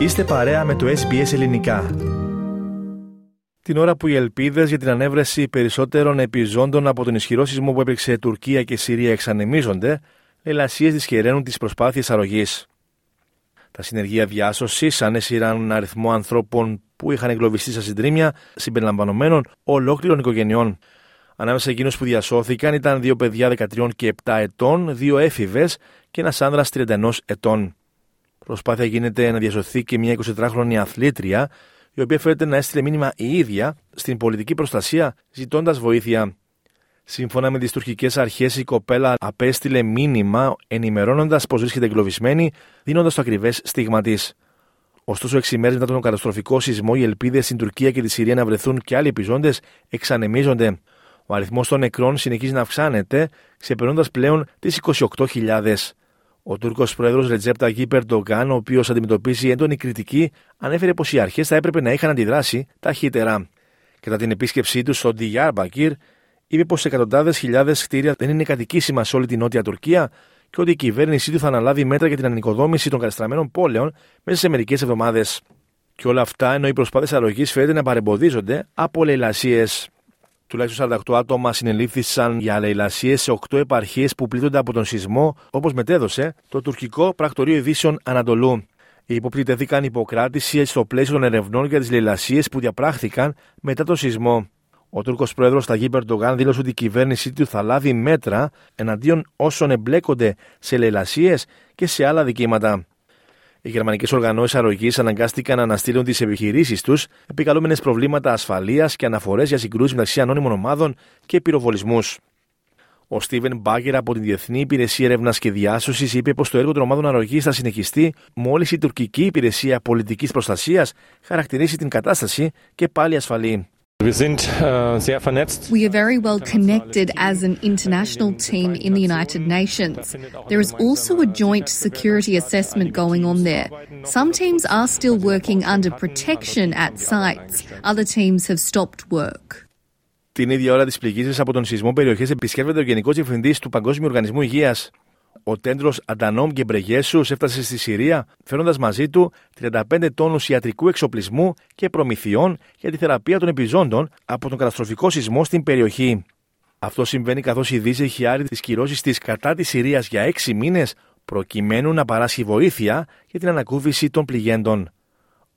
Είστε παρέα με το SBS Ελληνικά. Την ώρα που οι ελπίδες για την ανέβρεση περισσότερων επιζώντων από τον ισχυρό σεισμό που έπαιξε Τουρκία και Συρία εξανεμίζονται, ελασίε δυσχεραίνουν τις προσπάθειες αρρωγής. Τα συνεργεία διάσωσης ανέσυραν αριθμό ανθρώπων που είχαν εγκλωβιστεί στα συντρίμια, συμπεριλαμβανομένων ολόκληρων οικογενειών. Ανάμεσα σε εκείνους που διασώθηκαν ήταν δύο παιδιά 13 και 7 ετών, δύο έφηβες και ένας άνδρας 31 ετών. Προσπάθεια γίνεται να διασωθεί και μια 23χρονη αθλήτρια, η οποία φέρεται να έστειλε μήνυμα η ίδια στην πολιτική προστασία ζητώντας βοήθεια. Σύμφωνα με τις τουρκικές αρχές, η κοπέλα απέστειλε μήνυμα ενημερώνοντας πως βρίσκεται εγκλωβισμένη, δίνοντας το ακριβές στίγμα της. Ωστόσο, έξι μέρες μετά τον καταστροφικό σεισμό, οι ελπίδες στην Τουρκία και τη Συρία να βρεθούν και άλλοι επιζώντες εξανεμίζονται. Ο αριθμός των νεκρών συνεχίζει να αυξάνεται, ξεπερνώντας πλέον τις 28.000. Ο Τούρκος πρόεδρος Ρετζέπτα Γκίπερ Ντογκάν, ο οποίος αντιμετωπίζει έντονη κριτική, ανέφερε πως οι αρχές θα έπρεπε να είχαν αντιδράσει ταχύτερα. Κατά την επίσκεψή του στο Ντιγιάρμπακυρ, είπε πως εκατοντάδες χιλιάδες κτίρια δεν είναι κατοικήσιμα σε όλη την Νότια Τουρκία και ότι η κυβέρνησή του θα αναλάβει μέτρα για την ανοικοδόμηση των κατεστραμμένων πόλεων μέσα σε μερικές εβδομάδες. Και όλα αυτά ενώ οι προσπάθειες αρρωγή φαίνεται να παρεμποδίζονται από λαιλασίες. Τουλάχιστον 48 άτομα συνελήφθησαν για λαιλασίε σε 8 επαρχίες που πλήττονται από τον σεισμό, όπως μετέδωσε το τουρκικό πρακτορείο ειδήσεων Ανατολού. Οι υπόπτοι τέθηκαν υποκράτηση στο πλαίσιο των ερευνών για τις λαιλασίες που διαπράχθηκαν μετά τον σεισμό. Ο Τούρκος πρόεδρος Ταγί Περντογάν δήλωσε ότι η κυβέρνησή του θα λάβει μέτρα εναντίον όσων εμπλέκονται σε λαιλασίες και σε άλλα δικήματα. Οι γερμανικές οργανώσεις αρρωγής αναγκάστηκαν να αναστείλουν τις επιχειρήσεις τους, επικαλούμενες προβλήματα ασφαλείας και αναφορές για συγκρούσεις μεταξύ ανώνυμων ομάδων και πυροβολισμούς. Ο Στίβεν Μπάγκερ από την Διεθνή Υπηρεσία Έρευνας και Διάσωσης είπε πως το έργο των ομάδων αρρωγής θα συνεχιστεί μόλις η τουρκική υπηρεσία πολιτικής προστασίας χαρακτηρίσει την κατάσταση και πάλι ασφαλή. We are very well connected as an international team in the United Nations. There is also a joint security assessment going on there. Some teams are still working under protection at sites. Other teams have stopped work. Την ίδια ώρα τη πληγή από τον σεισμό περιοχέ επισκέπτεται ο Γενικό Διευθυντή του Παγκόσμιου Οργανισμού Υγεία, ο τέντρος Αντανόμ Γκεμπρεγέσους έφτασε στη Συρία φέρνοντα μαζί του 35 τόνους ιατρικού εξοπλισμού και προμηθειών για τη θεραπεία των επιζώντων από τον καταστροφικό σεισμό στην περιοχή. Αυτό συμβαίνει καθώς η Δύση έχει άρει τις κυρώσεις της κατά της Συρίας για 6 μήνες προκειμένου να παράσχει βοήθεια για την ανακούφιση των πληγέντων.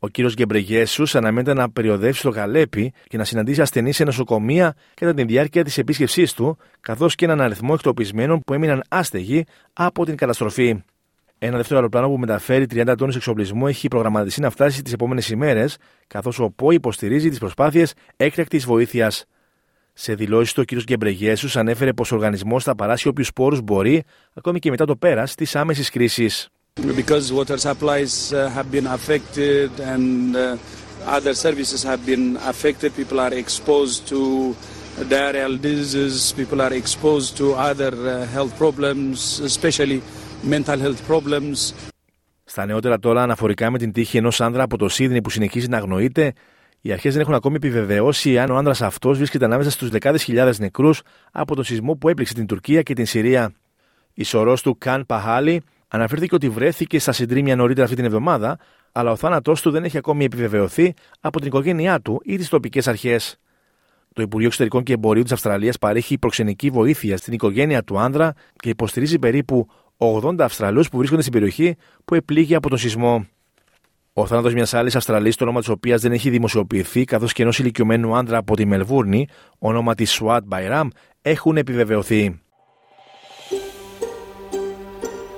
Ο κύριος Γκεμπρεγέσους αναμένεται να περιοδεύσει στο Γαλέπι και να συναντήσει ασθενείς σε νοσοκομεία κατά τη διάρκεια της επίσκεψής του, καθώς και έναν αριθμό εκτοπισμένων που έμειναν άστεγοι από την καταστροφή. Ένα δεύτερο αεροπλάνο που μεταφέρει 30 τόνους εξοπλισμού έχει προγραμματιστεί να φτάσει τις επόμενες ημέρες, καθώς ο ΠΟ υποστηρίζει τις προσπάθειες έκτακτης βοήθειας. Σε δηλώσεις του, ο κ. Γκεμπρεγέσους ανέφερε πως ο οργανισμός θα παράσχει όποιους πόρου μπορεί, ακόμη και μετά το πέρας της άμεσης κρίσης. Because water supplies uh, have been affected and uh, other services have been affected, people are exposed to diarrheal diseases, people are exposed to other uh, health problems, especially mental health problems. Στα νεότερα τώρα, αναφορικά με την τύχη ενός άνδρα από το Σίδνη που συνεχίζει να αγνοείται, οι αρχές δεν έχουν ακόμη επιβεβαιώσει αν ο άνδρας αυτός βρίσκεται ανάμεσα στους δεκάδες χιλιάδες νεκρούς από το σεισμό που έπληξε την Τουρκία και την Συρία. Η σωρό του Καν Παχάλη Αναφέρθηκε ότι βρέθηκε στα συντρίμια νωρίτερα αυτή την εβδομάδα, αλλά ο θάνατός του δεν έχει ακόμη επιβεβαιωθεί από την οικογένειά του ή τις τοπικές αρχές. Το Υπουργείο Εξωτερικών και Εμπορίου της Αυστραλίας παρέχει προξενική βοήθεια στην οικογένεια του άνδρα και υποστηρίζει περίπου 80 Αυστραλούς που βρίσκονται στην περιοχή που επλήγει από τον σεισμό. Ο θάνατος μιας άλλης Αυστραλής, το όνομα της οποίας δεν έχει δημοσιοποιηθεί, καθώς και ενός ηλικιωμένου άνδρα από τη Μελβούρνη, όνομα της Σουάτ Μπαϊράμ, έχουν επιβεβαιωθεί.